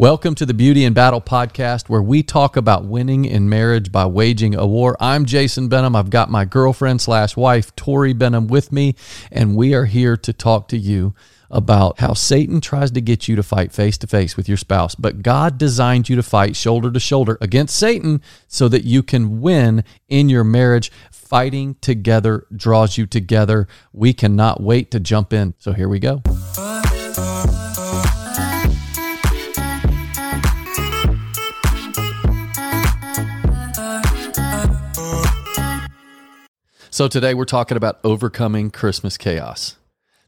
Welcome to the Beauty and Battle podcast, where we talk about winning in marriage by waging a war. I'm Jason Benham. I've got my girlfriend slash wife, Tori Benham, with me, and we are here to talk to you about how Satan tries to get you to fight face to face with your spouse, but God designed you to fight shoulder to shoulder against Satan so that you can win in your marriage. Fighting together draws you together. We cannot wait to jump in. So here we go. So today we're talking about overcoming Christmas chaos.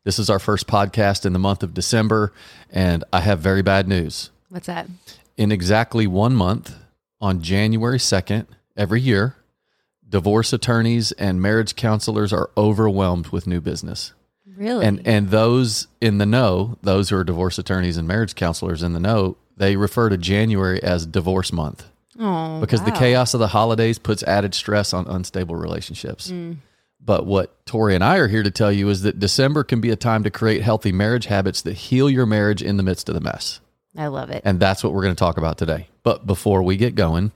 This is our first podcast in the month of December, and I have very bad news. What's that? In exactly one month, on January 2nd, every year, divorce attorneys and marriage counselors are overwhelmed with new business. Really? And and those in the know, those who are divorce attorneys and marriage counselors in the know, they refer to January as divorce month oh, because the chaos of the holidays puts added stress on unstable relationships. Mm. But what Tori and I are here to tell you is that December can be a time to create healthy marriage habits that heal your marriage in the midst of the mess. I love it. And that's what we're going to talk about today. But before we get going,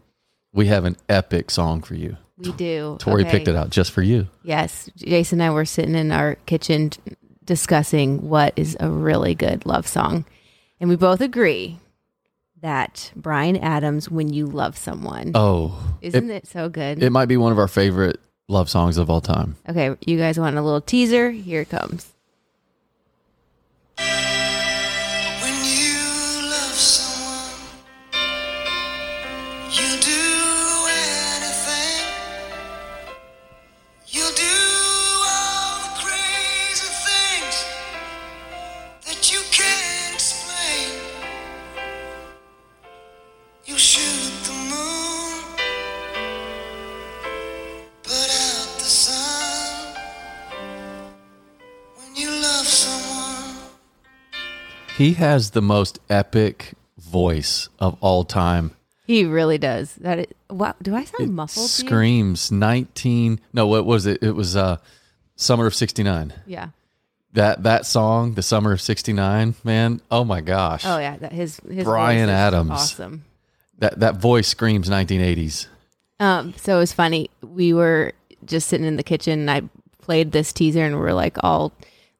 we have an epic song for you. we do. Tori Okay. picked it out just for you. Yes. Jason and I were sitting in our kitchen discussing what is a really good love song. And we both agree that Bryan Adams, When You Love Someone, Oh, isn't it, so good? it might be one of our favorite love songs of all time. okay. You guys want a little teaser? Here it comes. He has the most epic voice of all time. He really does. That is, wow. Do I sound muffled? to you? Screams 19. No, what was it? It was uh Summer of 69. Yeah. That that song, The Summer of 69, man. Oh my gosh. Oh yeah. That his his is Adams. Awesome. That that voice screams 1980s. Um, so it was funny. We were just sitting in the kitchen and I played this teaser and we're like all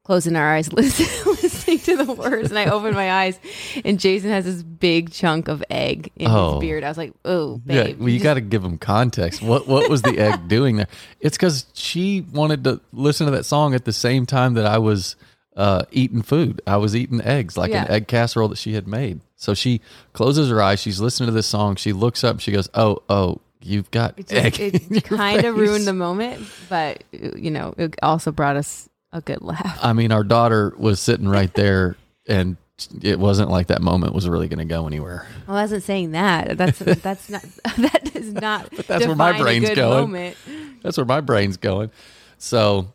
closing our eyes, listening, listening to the words. And I opened my eyes and Jason has this big chunk of egg in Oh. his beard. I was like, oh, Yeah, babe. well, you got to give him context. What what was the egg doing there? It's because she wanted to listen to that song at the same time that I was uh, eating food. I was eating eggs, like an egg casserole that she had made. So she closes her eyes. She's listening to this song. She looks up. She goes, "Oh, oh, you've got it, egg." just, it kind of ruined the moment, but you know, it also brought us a good laugh. I mean, our daughter was sitting right there, and it wasn't like that moment was really going to go anywhere. I wasn't saying that. That's that's not that does not. But that's where my brain's going. Moment. That's where my brain's going. So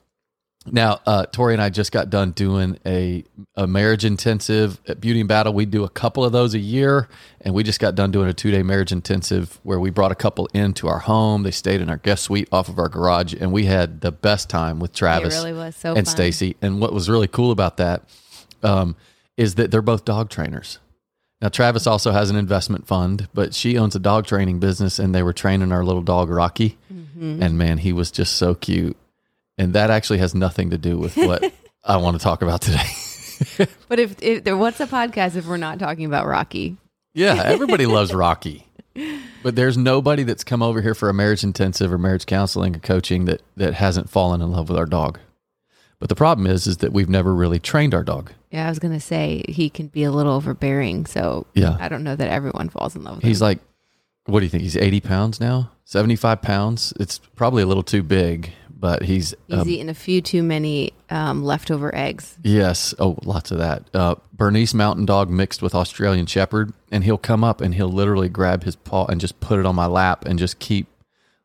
now, uh, Tori and I just got done doing a, a marriage intensive at Beauty and Battle. We do a couple of those a year, and we just got done doing a two day marriage intensive where we brought a couple into our home. They stayed in our guest suite off of our garage, and we had the best time with Travis really was so and fun. Stacy. And what was really cool about that um, is that they're both dog trainers. Now, Travis also has an investment fund, but she owns a dog training business, and they were training our little dog Rocky. Mm-hmm. And man, he was just so cute. And that actually has nothing to do with what I want to talk about today. But if, if there, what's a podcast if we're not talking about Rocky? yeah, everybody loves Rocky. But there's nobody that's come over here for a marriage intensive or marriage counseling or coaching that that hasn't fallen in love with our dog. But the problem is is that we've never really trained our dog. Yeah, I was gonna say he can be a little overbearing, so Yeah. I don't know that everyone falls in love with He's him. like, what do you think? He's 80 pounds now? 75 pounds? It's probably a little too big, but he's, He's um, eaten a few too many um, leftover eggs. yes. Oh, lots of that. Uh, Bernese Mountain Dog mixed with Australian Shepherd. And he'll come up and he'll literally grab his paw and just put it on my lap and just keep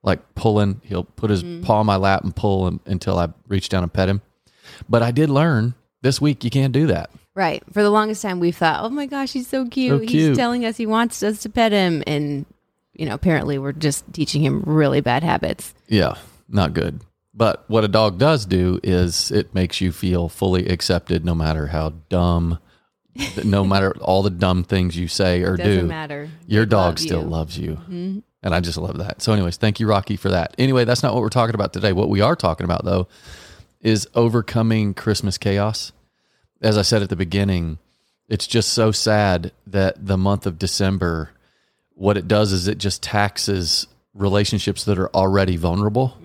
like pulling. He'll put his paw on my lap and pull him until I reach down and pet him. But I did learn this week you can't do that. Right. For the longest time, we thought, "Oh my gosh, he's so cute. So He's telling us he wants us to pet him," and you know, apparently, we're just teaching him really bad habits. Yeah, not good. But what a dog does do is it makes you feel fully accepted no matter how dumb, no matter all the dumb things you say or Doesn't do, matter. your They dog love still you. Mm-hmm. loves you. And I just love that. So, anyways, thank you, Rocky, for that. Anyway, that's not what we're talking about today. What we are talking about, though, is overcoming Christmas chaos. As I said at the beginning, it's just so sad that the month of December, what it does is it just taxes relationships that are already vulnerable.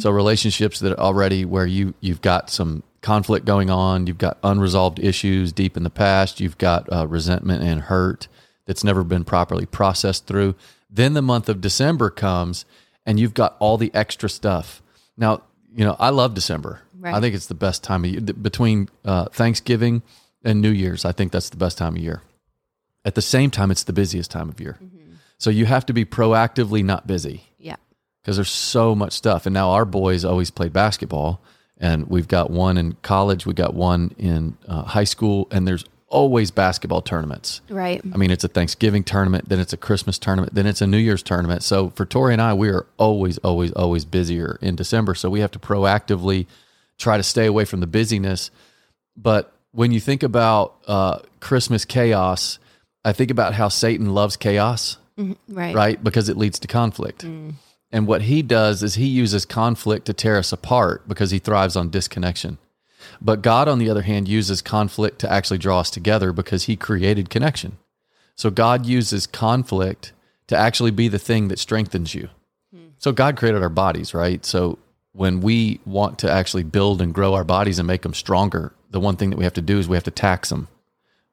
So relationships that are already where you you've got some conflict going on, you've got unresolved issues deep in the past, you've got uh, resentment and hurt that's never been properly processed through. Then the month of December comes, and you've got all the extra stuff. Now, you know I love December. Right. I think it's the best time of year between uh, Thanksgiving and New Year's. I think that's the best time of year. At the same time, it's the busiest time of year. So you have to be proactively not busy Yeah. because there's so much stuff. And now our boys always played basketball, and we've got one in college, we got one in uh, high school, and there's always basketball tournaments. Right. I mean, it's a Thanksgiving tournament, then it's a Christmas tournament, then it's a New Year's tournament. So for Tori and I, we are always, always, always busier in December. So we have to proactively try to stay away from the busyness. But when you think about uh, Christmas chaos, I think about how Satan loves chaos Mm-hmm. Right. right? Because it leads to conflict. Mm. And what he does is he uses conflict to tear us apart because he thrives on disconnection. But God, on the other hand, uses conflict to actually draw us together because he created connection. So God uses conflict to actually be the thing that strengthens you. Hmm. So God created our bodies, right? So when we want to actually build and grow our bodies and make them stronger, the one thing that we have to do is we have to tax them.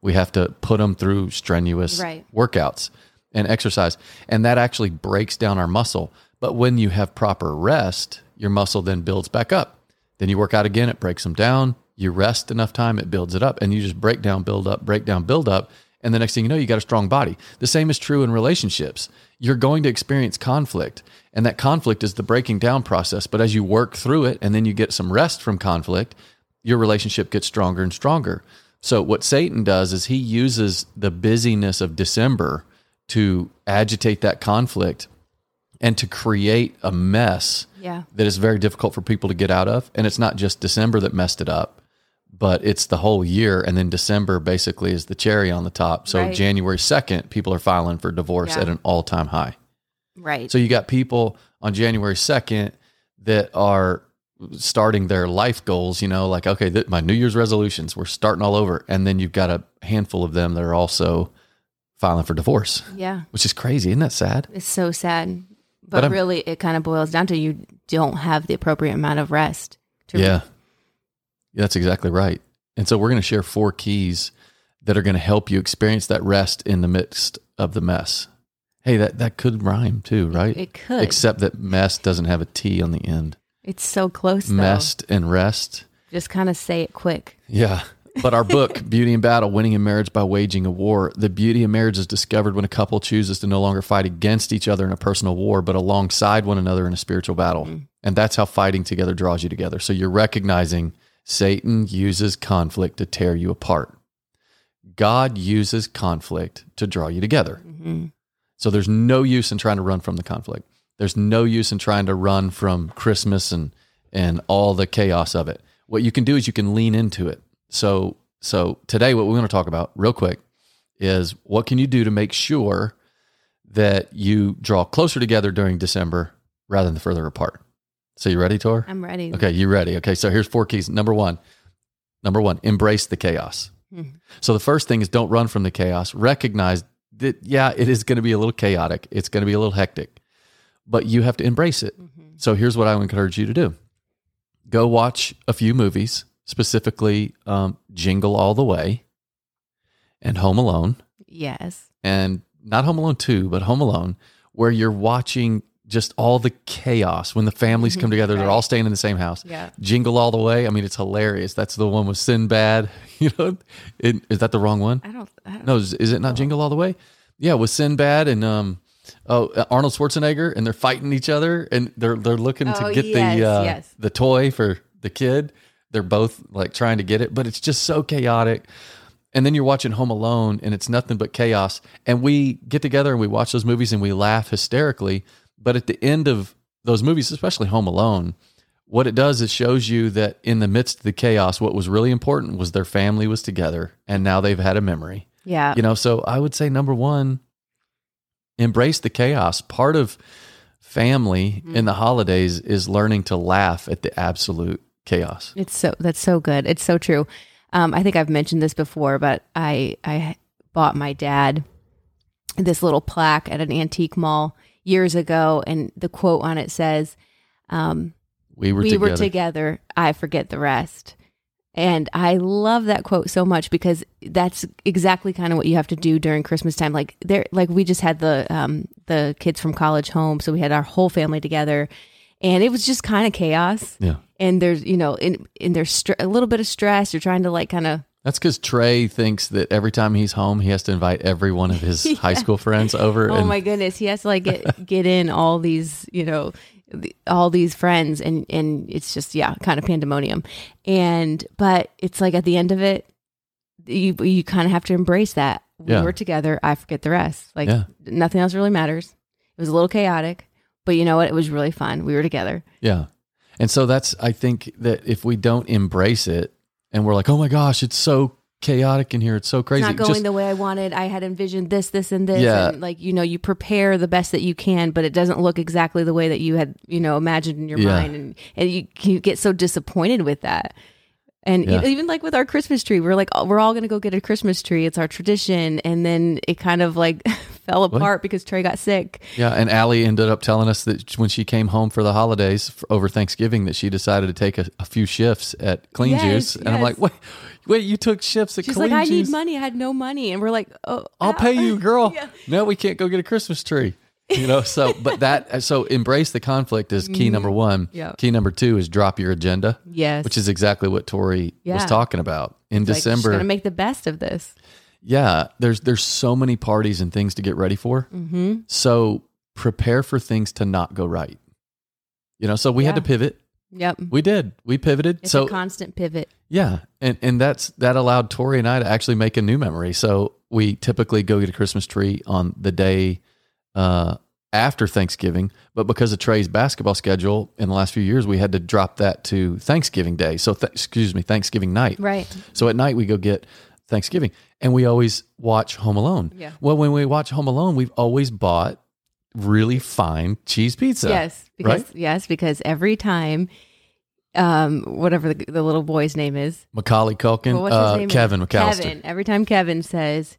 We have to put them through strenuous Right. workouts and exercise. And that actually breaks down our muscle. But when you have proper rest, your muscle then builds back up. Then you work out again, it breaks them down. You rest enough time, it builds it up. And you just break down, build up, break down, build up. And the next thing you know, you got a strong body. The same is true in relationships. You're going to experience conflict. And that conflict is the breaking down process. But as you work through it and then you get some rest from conflict, your relationship gets stronger and stronger. So, what Satan does is he uses the busyness of December to agitate that conflict and to create a mess Yeah. that is very difficult for people to get out of. And it's not just December that messed it up, but it's the whole year. And then December basically is the cherry on the top. So, Right. January 2nd, people are filing for divorce Yeah. at an all time high. Right. So you got people on January 2nd that are starting their life goals, you know, like, okay, th- my New Year's resolutions, we're starting all over. And then you've got a handful of them that are also filing for divorce, yeah. which is crazy. Isn't that sad? It's so sad. But But, really, it kind of boils down to you don't have the appropriate amount of rest. To Yeah. Yeah, That's exactly right. And so we're going to share four keys that are going to help you experience that rest in the midst of the mess. Hey, that, that could rhyme too, right? It could. Except that mess doesn't have a T on the end. it's so close, though. Messed and rest. Just kind of say it quick. Yeah. But our book, Beauty in Battle Winning in Marriage by Waging a War, the beauty of marriage is discovered when a couple chooses to no longer fight against each other in a personal war, but alongside one another in a spiritual battle. Mm-hmm. And that's how fighting together draws you together. So you're recognizing Satan uses conflict to tear you apart. God uses conflict to draw you together. Mm-hmm. So there's no use in trying to run from the conflict. There's no use in trying to run from Christmas and and all the chaos of it. What you can do is you can lean into it. So so today what we want to talk about real quick is what can you do to make sure that you draw closer together during December rather than further apart. So you ready, Tor? I'm ready. Okay, you ready? Okay, so here's four keys. Number one, number one, embrace the chaos. Hmm. So the first thing is don't run from the chaos. Recognize that yeah, it is going to be a little chaotic. It's going to be a little hectic, but you have to embrace it. Mm-hmm. So here's what I would encourage you to do: go watch a few movies, specifically um, Jingle All the Way and Home Alone Yes. and not Home Alone 2, but Home Alone, where you're watching just all the chaos when the families come together. They're all staying in the same house. Yeah. Jingle all the way. I mean, it's hilarious. That's the one with Sinbad. You know, it, is that the wrong one? I don't. I don't No, is, is it not Jingle all the way? Yeah, with Sinbad and um, oh Arnold Schwarzenegger, and they're fighting each other, and they're they're looking to Oh, get yes, the uh, yes. the toy for the kid. They're both like trying to get it, but it's just so chaotic. And then you're watching Home Alone, and it's nothing but chaos. And we get together and we watch those movies and we laugh hysterically. But at the end of those movies, especially Home Alone, what it does is shows you that in the midst of the chaos, what was really important was their family was together and now they've had a memory. Yeah. You know, so I would say number one, embrace the chaos. Part of family Mm-hmm. in the holidays is learning to laugh at the absolute chaos. It's so that's so good. It's so true. Um, I think I've mentioned this before, but I I bought my dad this little plaque at an antique mall years ago, and the quote on it says, um, We were "We together. were together. I forget the rest." And I love that quote so much because that's exactly kind of what you have to do during Christmas time. Like there, like we just had the um, the kids from college home, so we had our whole family together, and it was just kind of chaos Yeah. And there's you know in in there's str- a little bit of stress you're trying to like kind of That's because Trey thinks that every time he's home, he has to invite every one of his high school friends over. oh and my goodness he has to like get get in all these you know the, all these friends and and it's just yeah kind of pandemonium and but it's like at the end of it you you kind of have to embrace that we Yeah. were together i forget the rest like Yeah. nothing else really matters it was a little chaotic but you know what it was really fun we were together Yeah. And so that's, I think that if we don't embrace it and we're like, oh my gosh, it's so chaotic in here, it's so crazy. It's not going just- the way I wanted. I had envisioned this, this, and this. Yeah. And like, you know, you prepare the best that you can, but it doesn't look exactly the way that you had, you know, imagined in your Yeah. mind. And, and you, you get so disappointed with that. And Yeah. even like with our Christmas tree, we're like, oh, we're all going to go get a Christmas tree. It's our tradition. And then it kind of like fell apart because Trey got sick. yeah. And Allie ended up telling us that when she came home for the holidays for, over Thanksgiving, that she decided to take a, a few shifts at Clean Yes, Juice. And I'm like, wait, wait, you took shifts at She's Clean like, I Juice? need money. I had no money. And we're like, oh, I'll ow, pay you, girl. Yeah. No, we can't go get a Christmas tree. You know, so but that uh, so embrace the conflict is key mm, number one. Yeah. Key number two is drop your agenda. Yes. Which is exactly what Tori was talking about in Like, just December. going to make the best of this. Yeah, there's there's so many parties and things to get ready for. Mm-hmm. So prepare for things to not go right. You know, so we had to pivot. Yep. We did. We pivoted. It's so a constant pivot. yeah, and and that's that allowed Tori and I to actually make a new memory. So we typically go get a Christmas tree on the day uh, after Thanksgiving, but because of Trey's basketball schedule in the last few years, we had to drop that to Thanksgiving Day. So th- excuse me, Thanksgiving night. Right. So at night we go get Thanksgiving, and we always watch Home Alone. Yeah. Well, when we watch Home Alone, we've always bought really fine cheese pizza. Yes, because right? yes, because every time, um, whatever the, the little boy's name is, Macaulay Culkin, well, uh? Kevin McAllister. Kevin. Every time Kevin says,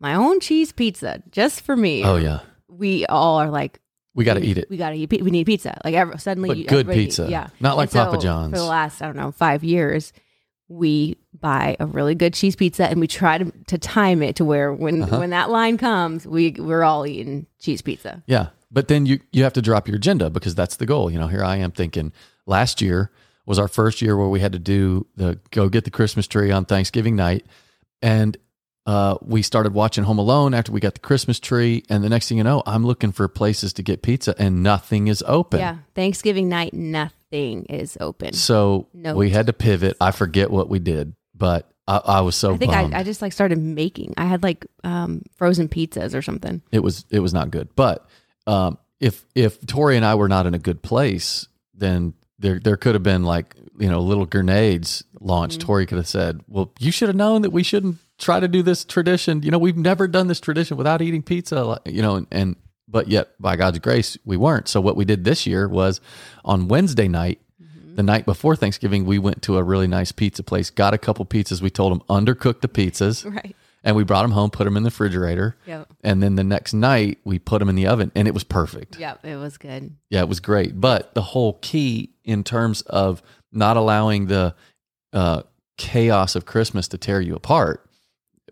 "My own cheese pizza, just for me," Oh yeah, we all are like, we got to eat it. We got to eat. We need pizza. Like every, suddenly, But you, good pizza. Yeah, Not like so Papa John's. For the last, I don't know, five years, we buy a really good cheese pizza, and we try to to time it to where when Uh-huh. when that line comes, we we're all eating cheese pizza. Yeah. But then you you have to drop your agenda because that's the goal. You know, here I am thinking last year was our first year where we had to do the go get the Christmas tree on Thanksgiving night. And uh, we started watching Home Alone after we got the Christmas tree. And the next thing you know, I'm looking for places to get pizza and nothing is open. Yeah, Thanksgiving night, nothing is open. So No. we had to pivot. I forget what we did, but I, I was so I think. I, I just like started making. I had like um, frozen pizzas or something. it was it was not good. But um, if if Tori and I were not in a good place, then there there could have been like you know little grenades launched. Tori could have said, "Well, you should have known that we shouldn't try to do this tradition. You know, we've never done this tradition without eating pizza. You know, and, and but yet by God's grace, we weren't. So what we did this year was on Wednesday night. The night before Thanksgiving, we went to a really nice pizza place, got a couple pizzas. We told them undercook the pizzas, Right. and we brought them home, put them in the refrigerator. Yep. And then the next night we put them in the oven and it was perfect. Yep. It was good. Yeah, it was great. But the whole key in terms of not allowing the uh, chaos of Christmas to tear you apart,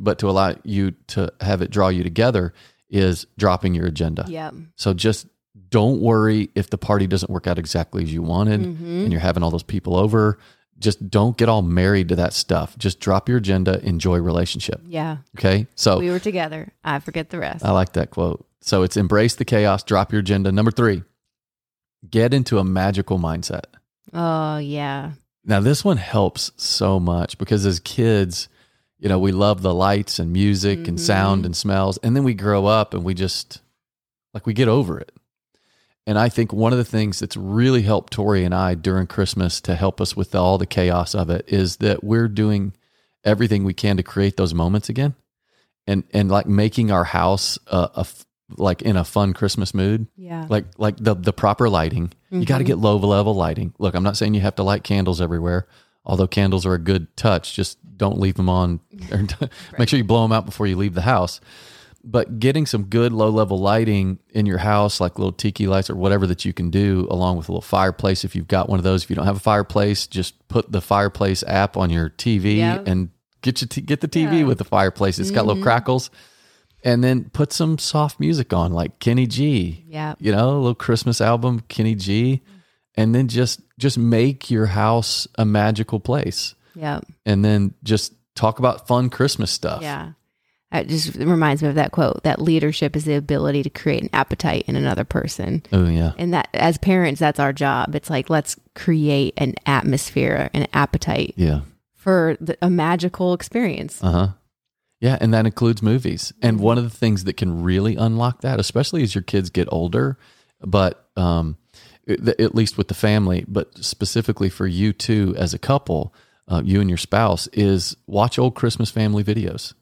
but to allow you to have it draw you together is dropping your agenda. Yep. So just don't worry if the party doesn't work out exactly as you wanted Mm-hmm. and you're having all those people over. Just don't get all married to that stuff. Just drop your agenda, enjoy relationship. Yeah. Okay. So We were together. I forget the rest. I like that quote. So it's embrace the chaos, drop your agenda. Number three, get into a magical mindset. oh yeah. Now, this one helps so much because as kids, you know, we love the lights and music and sound and smells. And then we grow up and we just, like, we get over it. And I think one of the things that's really helped Tori and I during Christmas to help us with all the chaos of it is that we're doing everything we can to create those moments again, and and like making our house a, a f- like in a fun Christmas mood. Yeah. Like like the the proper lighting. You got to mm-hmm. get low level lighting. Look, I'm not saying you have to light candles everywhere. Although candles are a good touch, just don't leave them on. Or Make sure you blow them out before you leave the house. But getting some good low level lighting in your house, like little tiki lights or whatever that you can do, along with a little fireplace if you've got one of those. If you don't have a fireplace, just put the fireplace app on your TV Yeah. and get your t- get the TV with the fireplace. It's got little mm-hmm. crackles, and then put some soft music on, like Kenny G. Yeah. you know, a little Christmas album, Kenny G, and then just just make your house a magical place, Yeah. and then just talk about fun Christmas stuff. Yeah. It just reminds me of that quote that leadership is the ability to create an appetite in another person. Oh yeah. And that as parents, that's our job. It's like, let's create an atmosphere, an appetite Yeah. for the, a magical experience. Uh huh. Yeah, and that includes movies. And one of the things that can really unlock that, especially as your kids get older, but um, at least with the family, but specifically for you too as a couple, uh, you and your spouse, is watch old Christmas family videos,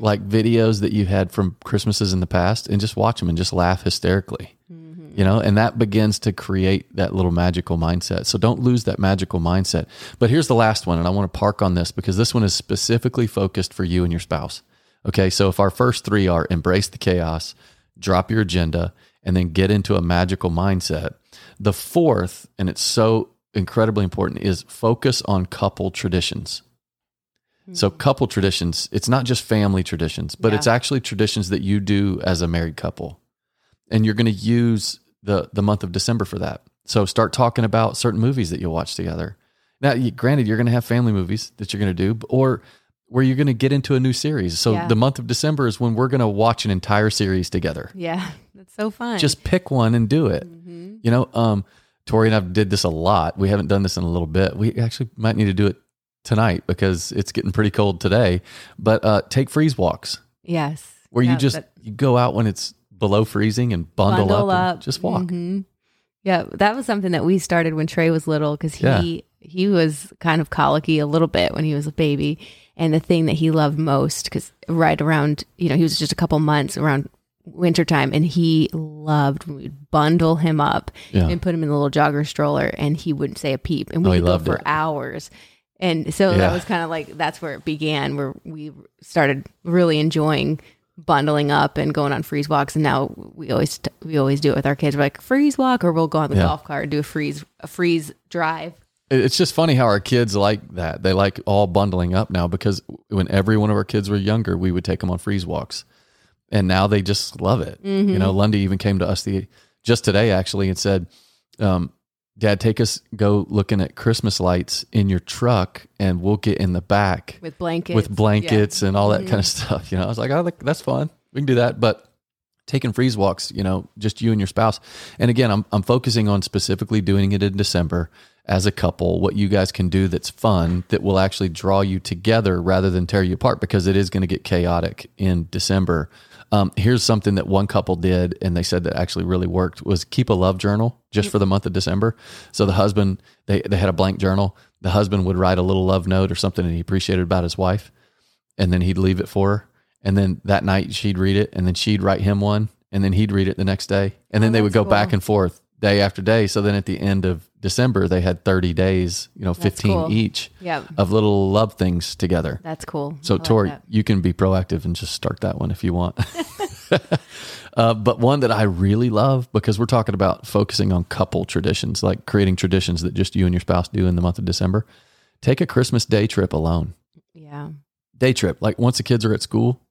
like videos that you had from Christmases in the past, and just watch them and just laugh hysterically. Mm-hmm. You know, and that begins to create that little magical mindset. So don't lose that magical mindset. But here's the last one, and I want to park on this because this one is specifically focused for you and your spouse. Okay, so if our first three are embrace the chaos, drop your agenda, and then get into a magical mindset, the fourth, and it's so incredibly important, is focus on couple traditions. So, couple traditions, it's not just family traditions, but Yeah. it's actually traditions that you do as a married couple. And you're going to use the, the month of December for that. So, start talking about certain movies that you'll watch together. Now, you- granted, you're going to have family movies that you're going to do, or where you're going to get into a new series. So, Yeah. the month of December is when we're going to watch an entire series together Yeah. That's so fun. just pick one and do it. Mm-hmm. You know, um, Tori and I did this a lot. We haven't done this in a little bit. We actually might need to do it tonight because it's getting pretty cold today. But uh, take freeze walks yes. where you just that- you go out when it's below freezing and bundle, bundle up, and up, just walk. Mhm. Yeah, that was something that we started when Trey was little because he Yeah. he was kind of colicky a little bit when he was a baby, and the thing that he loved most because right around you know he was just a couple months around wintertime and he loved when we'd bundle him up Yeah. and put him in the little jogger stroller and he wouldn't say a peep and Oh, we he would go for it. hours and so Yeah. that was kind of like that's where it began where we started really enjoying bundling up and going on freeze walks and now we always we always do it with our kids we're like freeze walk or we'll go on the Yeah. golf cart and do a freeze a freeze drive It's just funny how our kids like that. They like all bundling up now because when every one of our kids were younger, we would take them on freeze walks, and now they just love it. You know, Lundy even came to us the just today actually and said, um, "Dad, take us go looking at Christmas lights in your truck, and we'll get in the back with blankets with blankets and all that mm-hmm. kind of stuff." You know, I was like, "Oh, that- that's fun. We can do that." But taking freeze walks, you know, just you and your spouse. And again, I'm I'm focusing on specifically doing it in December as a couple, what you guys can do that's fun that will actually draw you together rather than tear you apart because it is going to get chaotic in December. Um, here's something that one couple did, and they said that actually really worked was keep a love journal just for the month of December. So the husband, they, they had a blank journal. The husband would write a little love note or something that he appreciated about his wife, and then he'd leave it for her. And then that night she'd read it, and then she'd write him one, and then he'd read it the next day, and then Oh, they would go back and forth day after day. So then at the end of December, they had 30 days, you know, 15 cool. each Yep. of little love things together. that's cool So, I Tori, you can be proactive and just start that one if you want. uh, but one that I really love because we're talking about focusing on couple traditions, like creating traditions that just you and your spouse do in the month of December. Take a Christmas day trip alone. yeah Day trip, like once the kids are at school,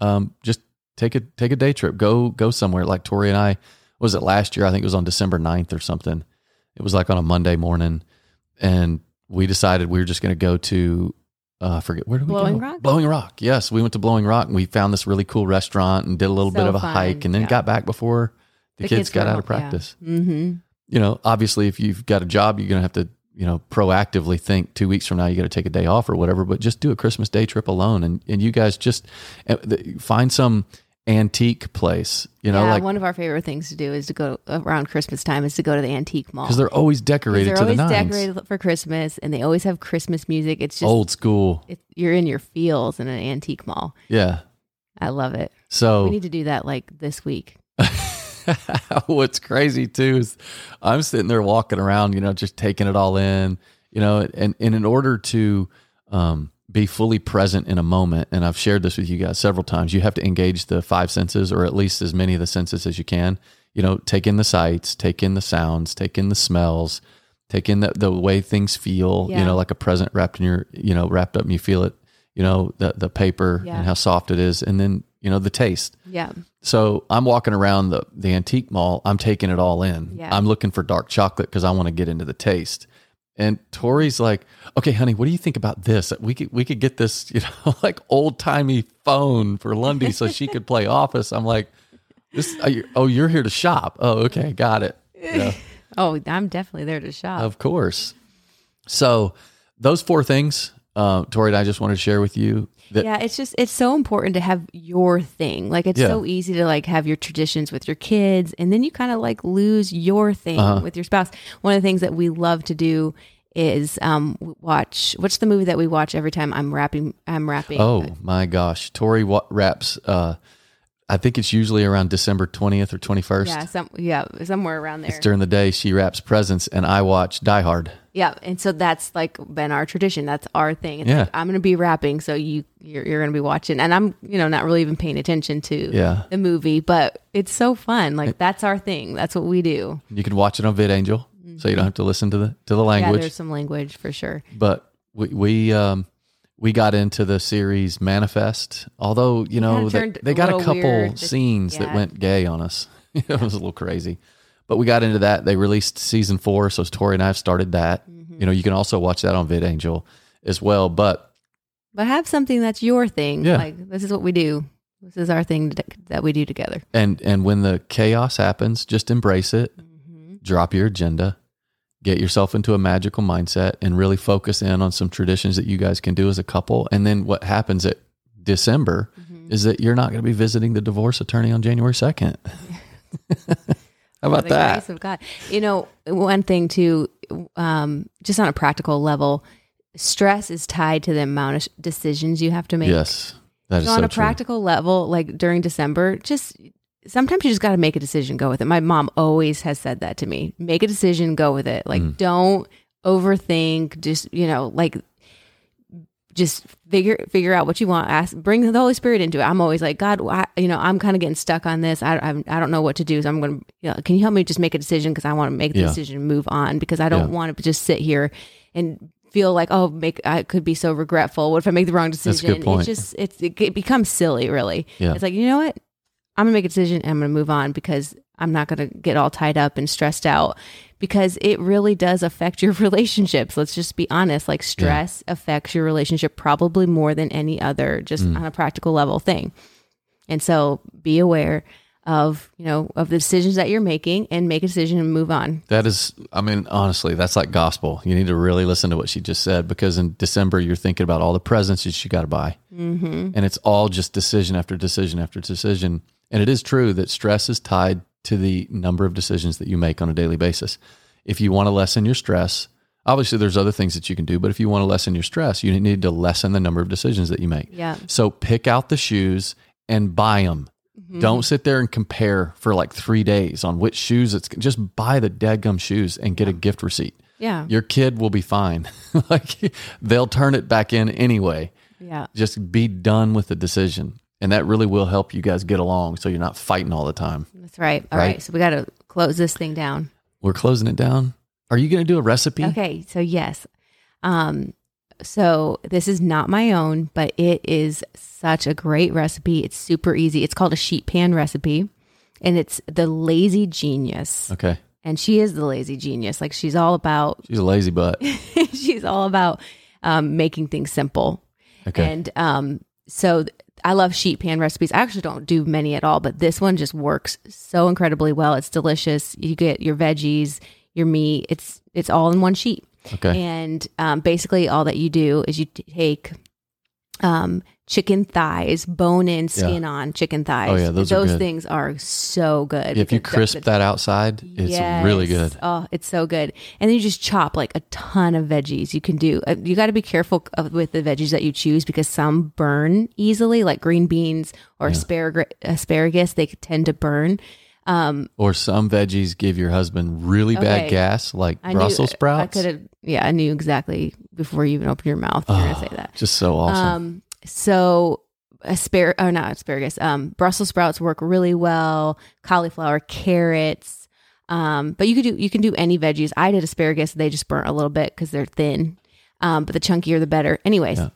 um, just take a take a day trip. Go go somewhere. Like Tori and I was it last year? I think it was on December 9th or something. It was like on a Monday morning, and we decided we were just going to go to uh, I forget where did we Blowing go? Rock? Blowing Rock. Yes, we went to Blowing Rock and we found this really cool restaurant and did a little So bit of a fun, hike, and then yeah. got back before the, The kids, kids got were out of home, yeah. practice. mm-hmm You know, obviously, if you've got a job, you're going to have to you know proactively think two weeks from now you got to take a day off or whatever. But just do a Christmas day trip alone, and and you guys just uh, find some antique place. You know, yeah, like one of our favorite things to do is to go around Christmas time is to go to the antique mall. because they're always decorated They're always the decorated for Christmas, and they always have Christmas music. It's just Old school. it, you're in your feels in an antique mall. Yeah. I love it. So We need to do that like this week. What's crazy too is I'm sitting there walking around, you know, just taking it all in, you know, and, and in order to um, be fully present in a moment, and I've shared this with you guys several times, you have to engage the five senses or at least as many of the senses as you can. You know, take in the sights, take in the sounds, take in the smells, take in the, the way things feel, you know, like a present wrapped in your, you know, wrapped up and you feel it, you know, the, the paper Yeah. and how soft it is. And then, you know, the taste. Yeah. So I'm walking around the, the antique mall. I'm taking it all in. Yeah. I'm looking for dark chocolate because I want to get into the taste. And Tori's like, "Okay, honey, what do you think about this? We could we could get this, you know, like old timey phone for Lundy so she could play Office." I'm like, "This? Are you, oh, you're here to shop? Oh, okay, got it. Yeah, Oh, I'm definitely there to shop. of course." So those four things, uh, Tori and I just wanted to share with you that yeah, it's just it's so important to have your thing. Like it's Yeah. so easy to like have your traditions with your kids and then you kind of like lose your thing Uh-huh. with your spouse. One of the things that we love to do is um watch what's the movie that we watch every time I'm rapping I'm rapping. Oh my gosh, Tori wa- wraps. Uh, I think it's usually around December twentieth or twenty first. yeah, some yeah, somewhere around there. It's during the day. She wraps presents, and I watch Die Hard. Yeah, and so that's like been our tradition. That's our thing. It's Yeah. like, I'm going to be rapping, so you you're, you're going to be watching, and I'm you know not really even paying attention to Yeah. the movie, but it's so fun. Like that's our thing. That's what we do. You can watch it on VidAngel, so you don't have to listen to the to the language. Yeah, there's some language for sure. but we we um we got into the series Manifest. Although you know they, they got a little couple weird. Scenes that went gay on us. it was a little crazy, but we got into that. They released season four, so Tori and I have started that. Mm-hmm. You know, you can also watch that on VidAngel as well. But But have something that's your thing. Yeah. Like this is what we do. This is our thing that that we do together. and and when the chaos happens, just embrace it. Mm-hmm. Drop your agenda. Get yourself into a magical mindset and really focus in on some traditions that you guys can do as a couple. And then what happens at December Mm-hmm. is that you're not going to be visiting the divorce attorney on January 2nd. How about the that? grace of God. You know, one thing too, um, just on a practical level, stress is tied to the amount of decisions you have to make. Yes. That is So so, on a true. practical level, like during December, just sometimes you just got to make a decision, go with it. My mom always has said that to me. Make a decision, go with it. Like Mm. don't overthink. Just you know, like just figure figure out what you want. Ask, bring the Holy Spirit into it. I'm always like, God, I, you know, I'm kind of getting stuck on this. I, I I don't know what to do. So I'm going to, you know, can you help me just make a decision because I want to make the Yeah. decision and move on because I don't Yeah. want to just sit here and feel like oh make I could be so regretful. What if I make the wrong decision? point. It's just it's it, it becomes silly really. Yeah. It's like you know what I'm gonna make a decision and I'm gonna move on because I'm not gonna get all tied up and stressed out because it really does affect your relationships. Let's just be honest. Like stress affects your relationship probably more than any other, just Mm. on a practical level thing. And so be aware of, you know, of the decisions that you're making and make a decision and move on. That is, I mean, honestly, that's like gospel. You need to really listen to what she just said because in December, you're thinking about all the presents that you got to buy. Mm-hmm. And it's all just decision after decision after decision. And it is true that stress is tied to the number of decisions that you make on a daily basis. If you want to lessen your stress, obviously there's other things that you can do, but if you want to lessen your stress, you need to lessen the number of decisions that you make. Yeah. So pick out the shoes and buy them. Mm-hmm. Don't sit there and compare for like three days on which shoes it's just buy the dadgum shoes and get a gift receipt. Yeah. Your kid will be fine. like they'll turn it back in anyway. Yeah. Just be done with the decision. And that really will help you guys get along so you're not fighting all the time. That's right. All right. Right. So we got to close this thing down. We're closing it down. Are you going to do a recipe? Okay, so yes. Um so this is not my own, but it is such a great recipe. It's super easy. It's called a sheet pan recipe and it's the lazy genius. Okay. And she is the lazy genius. Like she's all about She's a lazy butt. she's all about um making things simple. Okay. And um, so th- I love sheet pan recipes. I actually don't do many at all, but this one just works so incredibly well. It's delicious. You get your veggies, your meat. It's it's all in one sheet. Okay. And um, basically, all that you do is you take um, chicken thighs, bone in, skin on chicken thighs. Oh, yeah, those are good. things are so good. if you the- crisp the- that outside, it's really good. Oh, it's so good. And then you just chop like a ton of veggies. You can do. Uh, you got to be careful with the veggies that you choose because some burn easily, like green beans or asparagus. Asparagus they tend to burn. Um, Or some veggies give your husband really bad gas, like I Brussels knew, sprouts. I could have. Yeah, I knew exactly before you even opened your mouth. You're gonna say that. Just so awesome. Um, so aspar or not asparagus. Um, Brussels sprouts work really well. Cauliflower, carrots. Um, but you could do you can do any veggies. I did asparagus. They just burnt a little bit because they're thin. Um, but the chunkier the better. Anyways, Yeah.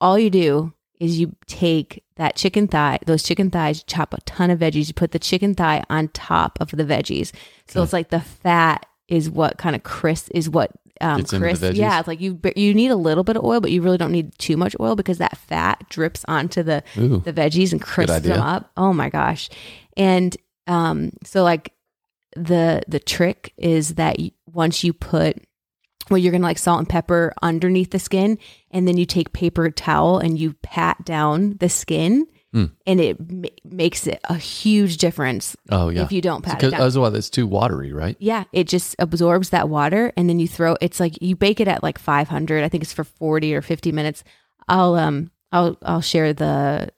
all you do is you take that chicken thigh, those chicken thighs, chop a ton of veggies. You put the chicken thigh on top of the veggies. So Okay. it's like the fat is what kind of crisp is what um, Gets into the crisp. Yeah, it's like you you need a little bit of oil, but you really don't need too much oil because that fat drips onto the Ooh, the veggies and crisps them up. Oh my gosh! And um, so like the the trick is that once you put well, you're gonna like salt and pepper underneath the skin, and then you take paper towel and you pat down the skin, Hmm. and it ma- makes it a huge difference oh yeah. if you don't pat it Because down. otherwise, it's too watery, right? Yeah, it just absorbs that water and then you throw it's like you bake it at like 500. I think it's for 40 or 50 minutes. I'll um I'll I'll share the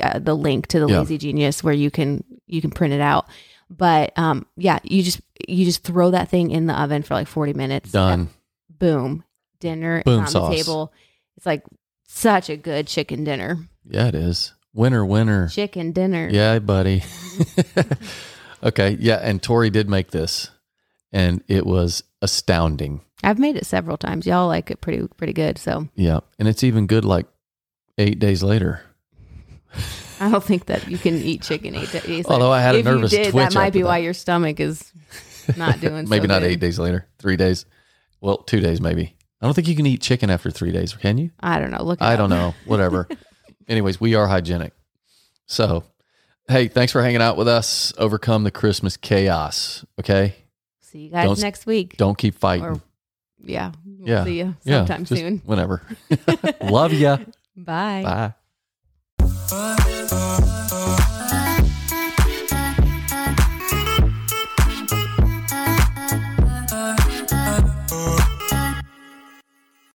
uh, the link to the Yeah. Lazy Genius where you can you can print it out. But um yeah, you just you just throw that thing in the oven for like 40 minutes. Done. Boom. Dinner Boom on sauce. the table. It's like such a good chicken dinner. Yeah, it is. Winner, winner. Chicken dinner. Yeah, buddy. okay. Yeah. And Tori did make this, and it was astounding. I've made it several times. Y'all like it pretty pretty good. So Yeah. And it's even good like eight days later. I don't think that you can eat chicken eight days. Although I had a if nervous you did, twitch that might be after why your stomach is not doing. so maybe not good. eight days later, three days. Well, two days maybe. I don't think you can eat chicken after three days, can you? I don't know. Look. it I up. don't know. Whatever. Anyways, we are hygienic. So, hey, thanks for hanging out with us. Overcome the Christmas chaos. Okay. See you guys Don't- next week. Don't keep fighting. Or yeah, we'll Yeah. See you yeah. sometime just soon. Whenever. Love ya. Bye. Bye.